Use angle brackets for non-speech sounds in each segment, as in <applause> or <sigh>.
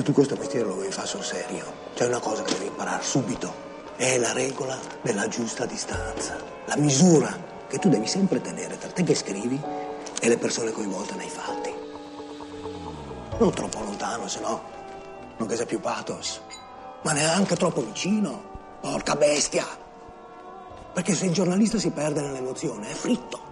Se tu questo mestiere lo vuoi fare sul serio, c'è una cosa che devi imparare subito. È la regola della giusta distanza. La misura che tu devi sempre tenere tra te che scrivi e le persone coinvolte nei fatti. Non troppo lontano, se no non che sia più pathos, ma neanche troppo vicino. Porca bestia! Perché se il giornalista si perde nell'emozione è fritto.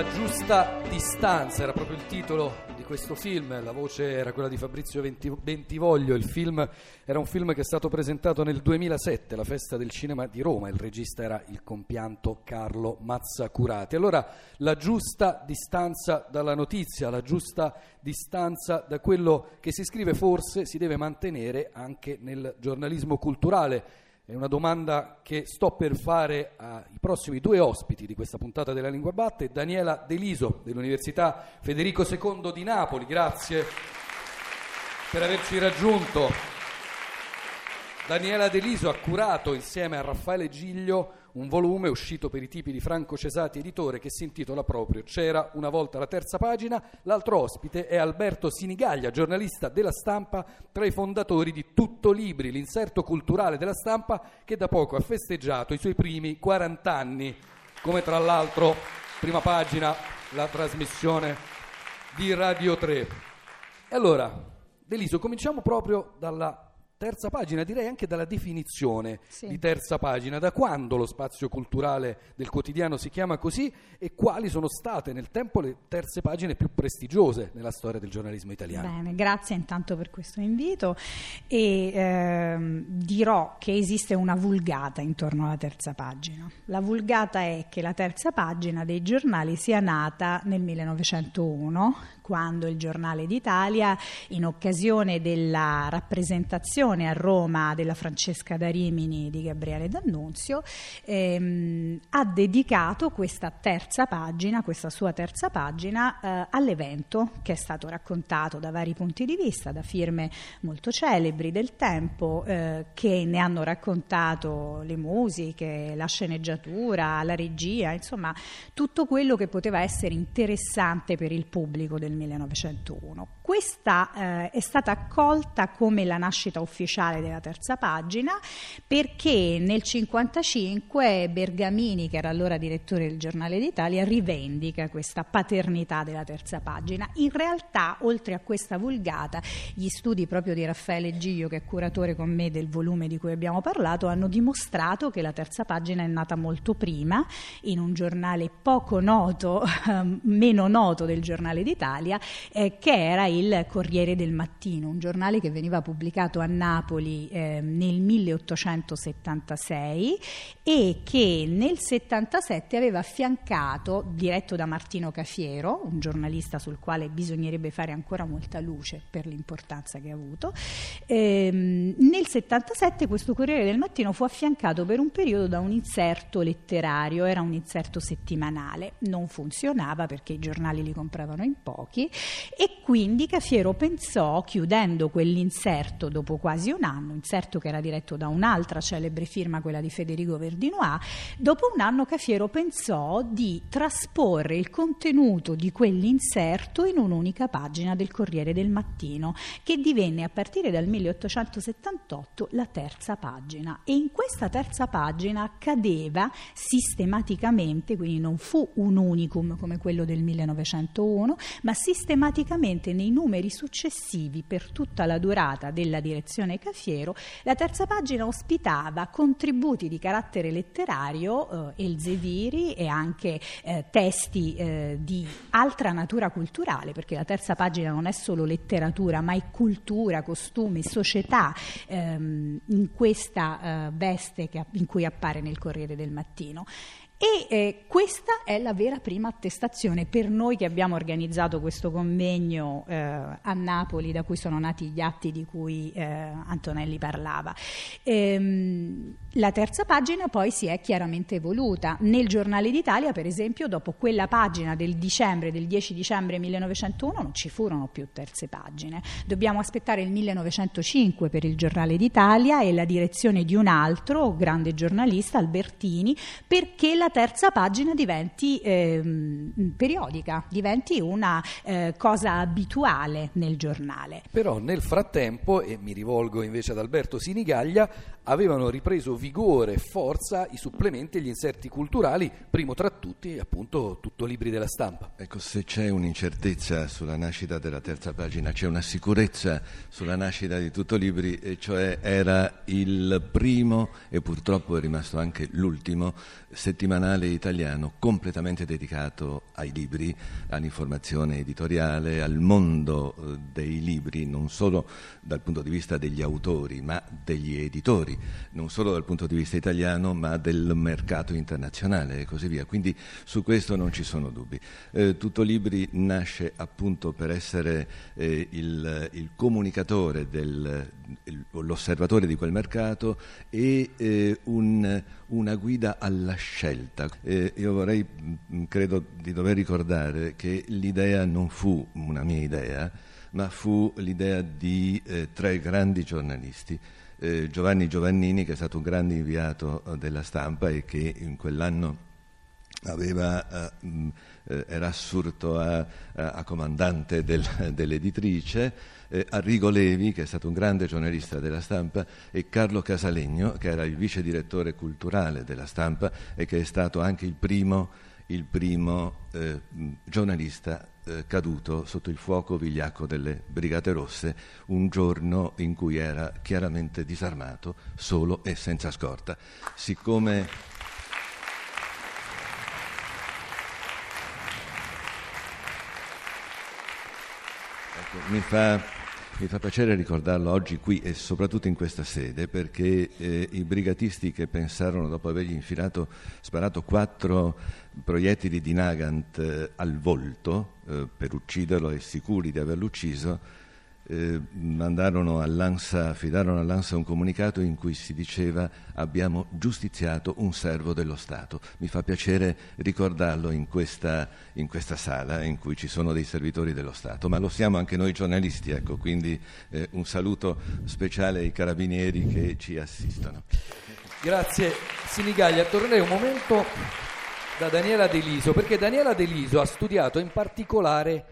La giusta distanza era proprio il titolo di questo film, la voce era quella di Fabrizio Bentivoglio, il film era un film che è stato presentato nel 2007 alla Festa del Cinema di Roma, il regista era il compianto Carlo Mazzacurati. Allora la giusta distanza dalla notizia, la giusta distanza da quello che si scrive forse si deve mantenere anche nel giornalismo culturale è una domanda che sto per fare ai prossimi due ospiti di questa puntata della Lingua Batte, Daniela Deliso dell'Università Federico II di Napoli, grazie per averci raggiunto. Daniela Deliso ha curato insieme a Raffaele Giglio un volume uscito per i tipi di Franco Cesati editore che si intitola proprio C'era una volta la terza pagina. L'altro ospite è Alberto Sinigaglia, giornalista della stampa, tra i fondatori di Tutto Libri, l'inserto culturale della stampa che da poco ha festeggiato i suoi primi 40 anni, come tra l'altro prima pagina la trasmissione di Radio 3. E allora, Deliso, cominciamo proprio dalla terza pagina, direi anche dalla definizione sì. di terza pagina, da quando lo spazio culturale del quotidiano si chiama così e quali sono state nel tempo le terze pagine più prestigiose nella storia del giornalismo italiano. Bene, grazie intanto per questo invito e ehm, dirò che esiste una vulgata intorno alla terza pagina. La vulgata è che la terza pagina dei giornali sia nata nel 1901 quando il Giornale d'Italia, in occasione della rappresentazione a Roma della Francesca da Rimini di Gabriele D'Annunzio, ehm, ha dedicato questa terza pagina, questa sua terza pagina, eh, all'evento che è stato raccontato da vari punti di vista, da firme molto celebri del tempo eh, che ne hanno raccontato le musiche, la sceneggiatura, la regia, insomma tutto quello che poteva essere interessante per il pubblico del 1901. Questa eh, è stata accolta come la nascita ufficiale della terza pagina perché nel 1955 Bergamini, che era allora direttore del Giornale d'Italia, rivendica questa paternità della terza pagina. In realtà, oltre a questa vulgata, gli studi proprio di Raffaele Giglio, che è curatore con me del volume di cui abbiamo parlato, hanno dimostrato che la terza pagina è nata molto prima in un giornale poco noto, <laughs> meno noto del Giornale d'Italia, eh, che era il Corriere del Mattino, un giornale che veniva pubblicato a Napoli eh, nel 1876 e che nel 77 aveva affiancato, diretto da Martino Cafiero, un giornalista sul quale bisognerebbe fare ancora molta luce per l'importanza che ha avuto, ehm, nel 77 questo Corriere del Mattino fu affiancato per un periodo da un inserto letterario, era un inserto settimanale, non funzionava perché i giornali li compravano in pochi e quindi Cafiero pensò, chiudendo quell'inserto dopo quasi un anno, inserto che era diretto da un'altra celebre firma, quella di Federico Verdinois, dopo un anno Cafiero pensò di trasporre il contenuto di quell'inserto in un'unica pagina del Corriere del Mattino, che divenne a partire dal 1878 la terza pagina. E in questa terza pagina cadeva sistematicamente, quindi non fu un unicum come quello del 1901, ma sistematicamente nei numeri successivi per tutta la durata della direzione Cafiero, la terza pagina ospitava contributi di carattere letterario, eh, Elzeviri e anche eh, testi eh, di altra natura culturale, perché la terza pagina non è solo letteratura, ma è cultura, costumi, società ehm, in questa eh, veste che, in cui appare nel Corriere del Mattino. E eh, questa è la vera prima attestazione per noi che abbiamo organizzato questo convegno eh, a Napoli, da cui sono nati gli atti di cui eh, Antonelli parlava. Ehm, la terza pagina poi si è chiaramente evoluta. Nel Giornale d'Italia, per esempio, dopo quella pagina del dicembre, del 10 dicembre 1901, non ci furono più terze pagine. Dobbiamo aspettare il 1905 per il Giornale d'Italia e la direzione di un altro grande giornalista, Albertini, perché la terza pagina diventi eh, periodica, diventi una eh, cosa abituale nel giornale. Però nel frattempo, e mi rivolgo invece ad Alberto Sinigaglia, avevano ripreso vigore e forza i supplementi e gli inserti culturali, primo tra tutti appunto tutto libri della stampa. Ecco, se c'è un'incertezza sulla nascita della terza pagina, c'è una sicurezza sulla nascita di tutto libri, e cioè era il primo e purtroppo è rimasto anche l'ultimo settimanale italiano completamente dedicato ai libri, all'informazione editoriale, al mondo eh, dei libri, non solo dal punto di vista degli autori, ma degli editori, non solo dal punto di vista italiano, ma del mercato internazionale e così via. Quindi su questo non ci sono dubbi. Eh, Tutto Libri nasce appunto per essere eh, il, il, comunicatore, del, l'osservatore di quel mercato e eh, un, una guida alla scelta. Eh, io vorrei, mm, credo di dover ricordare che l'idea non fu una mia idea, ma fu l'idea di eh, tre grandi giornalisti. Eh, Giovanni Giovannini, che è stato un grande inviato eh, della stampa e che in quell'anno aveva, uh, era assurto a, a comandante del, <laughs> dell'editrice, eh, Arrigo Levi, che è stato un grande giornalista della stampa, e Carlo Casalegno, che era il vice direttore culturale della stampa e che è stato anche il primo, il primo eh, giornalista eh, caduto sotto il fuoco vigliacco delle Brigate Rosse un giorno in cui era chiaramente disarmato, solo e senza scorta. Siccome mi fa, mi fa, piacere ricordarlo oggi qui e soprattutto in questa sede perché eh, i brigatisti che pensarono, dopo avergli infilato, sparato quattro proiettili di Nagant eh, al volto eh, per ucciderlo e sicuri di averlo ucciso, eh, all'ANSA, affidarono all'ANSA un comunicato in cui si diceva abbiamo giustiziato un servo dello Stato. Mi fa piacere ricordarlo in questa, in questa sala in cui ci sono dei servitori dello Stato, ma lo siamo anche noi giornalisti, ecco, quindi eh, un saluto speciale ai carabinieri che ci assistono. Grazie Sinigaglia. Tornerei un momento da Daniela Deliso, perché Daniela Deliso ha studiato in particolare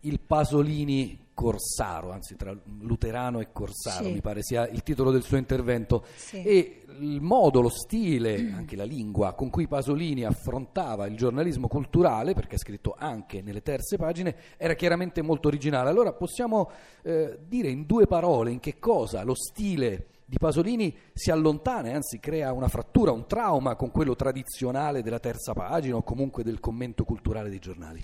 il Pasolini Corsaro, anzi tra luterano e Corsaro, sì. mi pare sia il titolo del suo intervento, sì. e il modo, lo stile, anche la lingua con cui Pasolini affrontava il giornalismo culturale, perché è scritto anche nelle terze pagine, era chiaramente molto originale. Allora possiamo eh, dire in due parole in che cosa lo stile di Pasolini si allontana e anzi crea una frattura, un trauma con quello tradizionale della terza pagina o comunque del commento culturale dei giornali.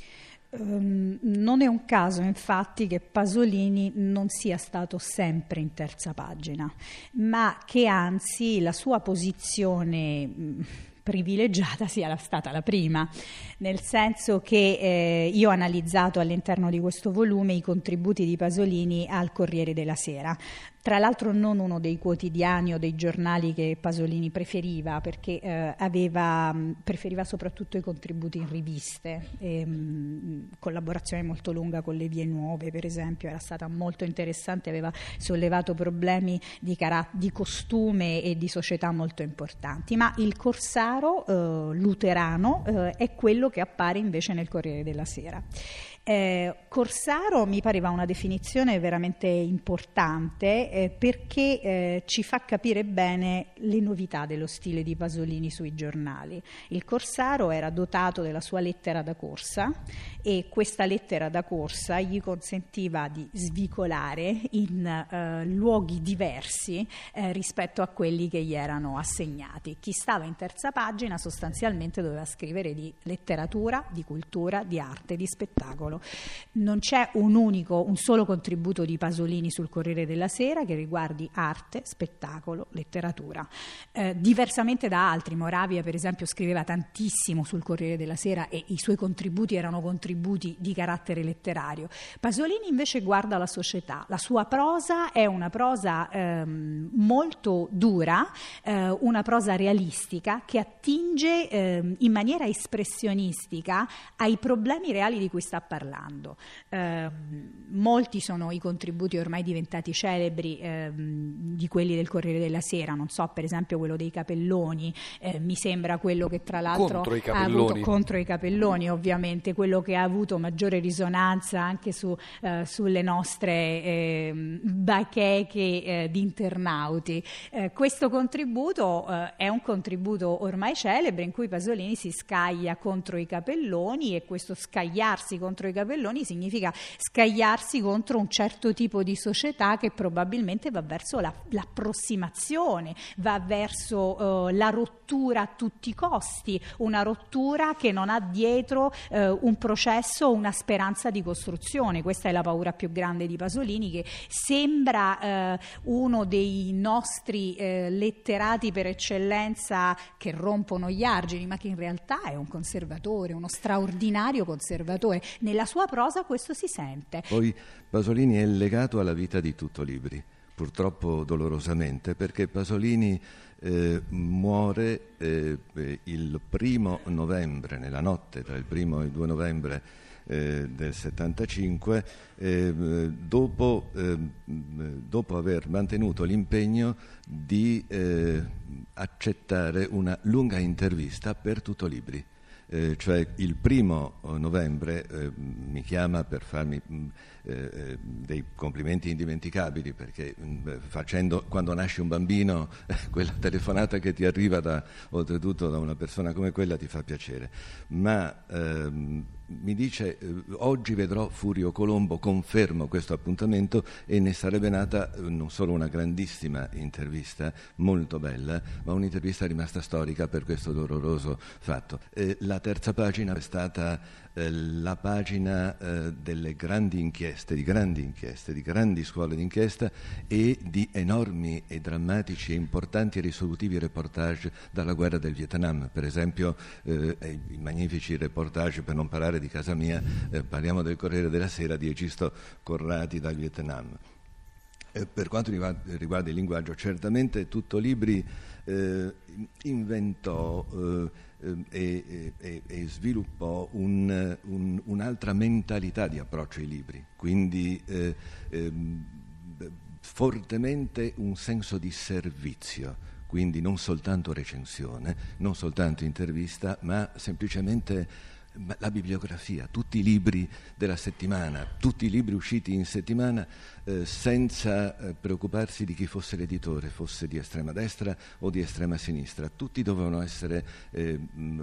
Um, non è un caso infatti che Pasolini non sia stato sempre in terza pagina, ma che anzi la sua posizione privilegiata sia stata la prima, nel senso che eh, io ho analizzato all'interno di questo volume i contributi di Pasolini al Corriere della Sera tra l'altro non uno dei quotidiani o dei giornali che Pasolini preferiva, perché eh, aveva, preferiva soprattutto i contributi in riviste, e, mh, collaborazione molto lunga con le Vie Nuove, per esempio, era stata molto interessante, aveva sollevato problemi di, cara- di costume e di società molto importanti, ma il corsaro eh, luterano eh, è quello che appare invece nel Corriere della Sera. Eh, Corsaro mi pareva una definizione veramente importante eh, perché eh, ci fa capire bene le novità dello stile di Pasolini sui giornali. Il Corsaro era dotato della sua lettera da corsa e questa lettera da corsa gli consentiva di svicolare in eh, luoghi diversi eh, rispetto a quelli che gli erano assegnati. Chi stava in terza pagina sostanzialmente doveva scrivere di letteratura, di cultura, di arte, di spettacolo spettacolo. Non c'è un unico, un solo contributo di Pasolini sul Corriere della Sera che riguardi arte, spettacolo, letteratura. Eh, diversamente da altri, Moravia per esempio scriveva tantissimo sul Corriere della Sera e i suoi contributi erano contributi di carattere letterario. Pasolini invece guarda la società, la sua prosa è una prosa ehm, molto dura, eh, una prosa realistica che attinge ehm, in maniera espressionistica ai problemi reali di cui sta parlando. Eh, molti sono i contributi ormai diventati celebri eh, di quelli del Corriere della Sera, non so per esempio quello dei capelloni, eh, mi sembra quello che tra l'altro contro i ha avuto contro i capelloni ovviamente, quello che ha avuto maggiore risonanza anche su, eh, sulle nostre eh, bacheche eh, di internauti. Eh, questo contributo è un contributo ormai celebre in cui Pasolini si scaglia contro i capelloni e questo scagliarsi contro i capelloni significa scagliarsi contro un certo tipo di società che probabilmente va verso la- l'approssimazione, va verso eh, la rottura a tutti i costi, una rottura che non ha dietro eh, un processo o una speranza di costruzione. Questa è la paura più grande di Pasolini che sembra eh, uno dei nostri eh, letterati per eccellenza che rompono gli argini, ma che in realtà è un conservatore, uno straordinario conservatore. Nella sua prosa questo si sente. Poi Pasolini è legato alla vita di tutto Libri, purtroppo dolorosamente, perché Pasolini eh, muore eh, il primo novembre, nella notte tra il primo e il 2 novembre eh, del 75, eh, dopo, eh, dopo aver mantenuto l'impegno di eh, accettare una lunga intervista per tutto Libri. Eh, cioè il primo eh, novembre eh, mi chiama per farmi mh, eh, eh, dei complimenti indimenticabili perché mh, facendo, quando nasce un bambino <laughs> quella telefonata che ti arriva da, oltretutto da una persona come quella ti fa piacere. Ma ehm, mi dice eh, oggi vedrò Furio Colombo, confermo questo appuntamento e ne sarebbe nata eh, non solo una grandissima intervista, molto bella, ma un'intervista rimasta storica per questo doloroso fatto. Eh, la terza pagina è stata eh, la pagina eh, delle grandi inchieste, di grandi inchieste, di grandi scuole d'inchiesta e di enormi e drammatici e importanti e risolutivi reportage dalla guerra del Vietnam, per esempio i magnifici reportage, per non parlare di casa mia, eh, parliamo del Corriere della Sera di Egisto Corrati dal Vietnam. Eh, per quanto riguarda, riguarda, il linguaggio, certamente tutto Libri eh, inventò eh, e, e, e, sviluppò un, un, un'altra mentalità di approccio ai libri, quindi eh, ehm, fortemente un senso di servizio, quindi non soltanto recensione, non soltanto intervista, ma semplicemente la bibliografia, tutti i libri della settimana, tutti i libri usciti in settimana eh, senza eh, preoccuparsi di chi fosse l'editore, fosse di estrema destra o di estrema sinistra. Tutti dovevano essere eh,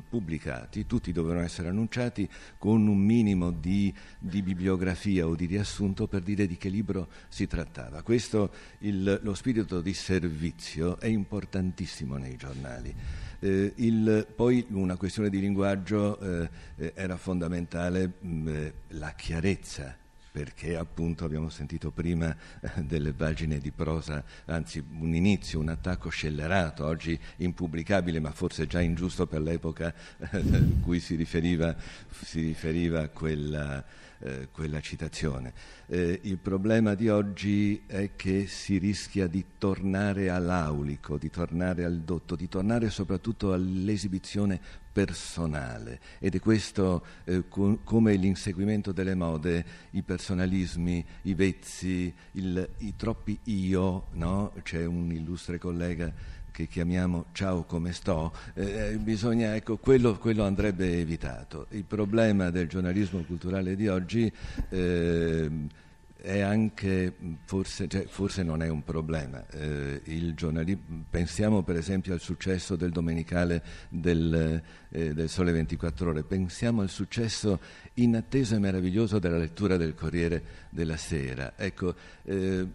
pubblicati, tutti dovevano essere annunciati con un minimo di, di, bibliografia o di riassunto per dire di che libro si trattava. Questo, il, lo spirito di servizio è importantissimo nei giornali. Eh, il, poi una questione di linguaggio eh, eh era fondamentale mh, eh, la chiarezza perché appunto abbiamo sentito prima eh, delle pagine di prosa, anzi un inizio, un attacco scellerato, oggi impubblicabile ma forse già ingiusto per l'epoca a cui si riferiva, si riferiva quella, eh, quella citazione. Eh, il problema di oggi è che si rischia di tornare all'aulico, di tornare al dotto, di tornare soprattutto all'esibizione personale ed è questo eh, co- come l'inseguimento delle mode, i personalismi, i vezzi, il, i troppi io, no? c'è un illustre collega che chiamiamo ciao come sto, eh, bisogna, ecco, quello, quello, andrebbe evitato. Il problema del giornalismo culturale di oggi eh, è anche, forse, cioè, forse, non è un problema. Eh, pensiamo per esempio al successo del domenicale del, eh, del, Sole 24 Ore, pensiamo al successo inatteso e meraviglioso della lettura del Corriere della Sera. Ecco, eh,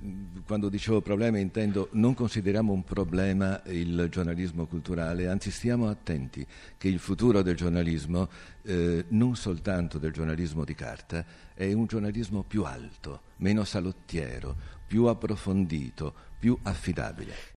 quando dicevo problema intendo non consideriamo un problema il giornalismo culturale, anzi stiamo attenti che il futuro del giornalismo, eh, non soltanto del giornalismo di carta, è un giornalismo più alto, meno salottiero, più approfondito, più affidabile.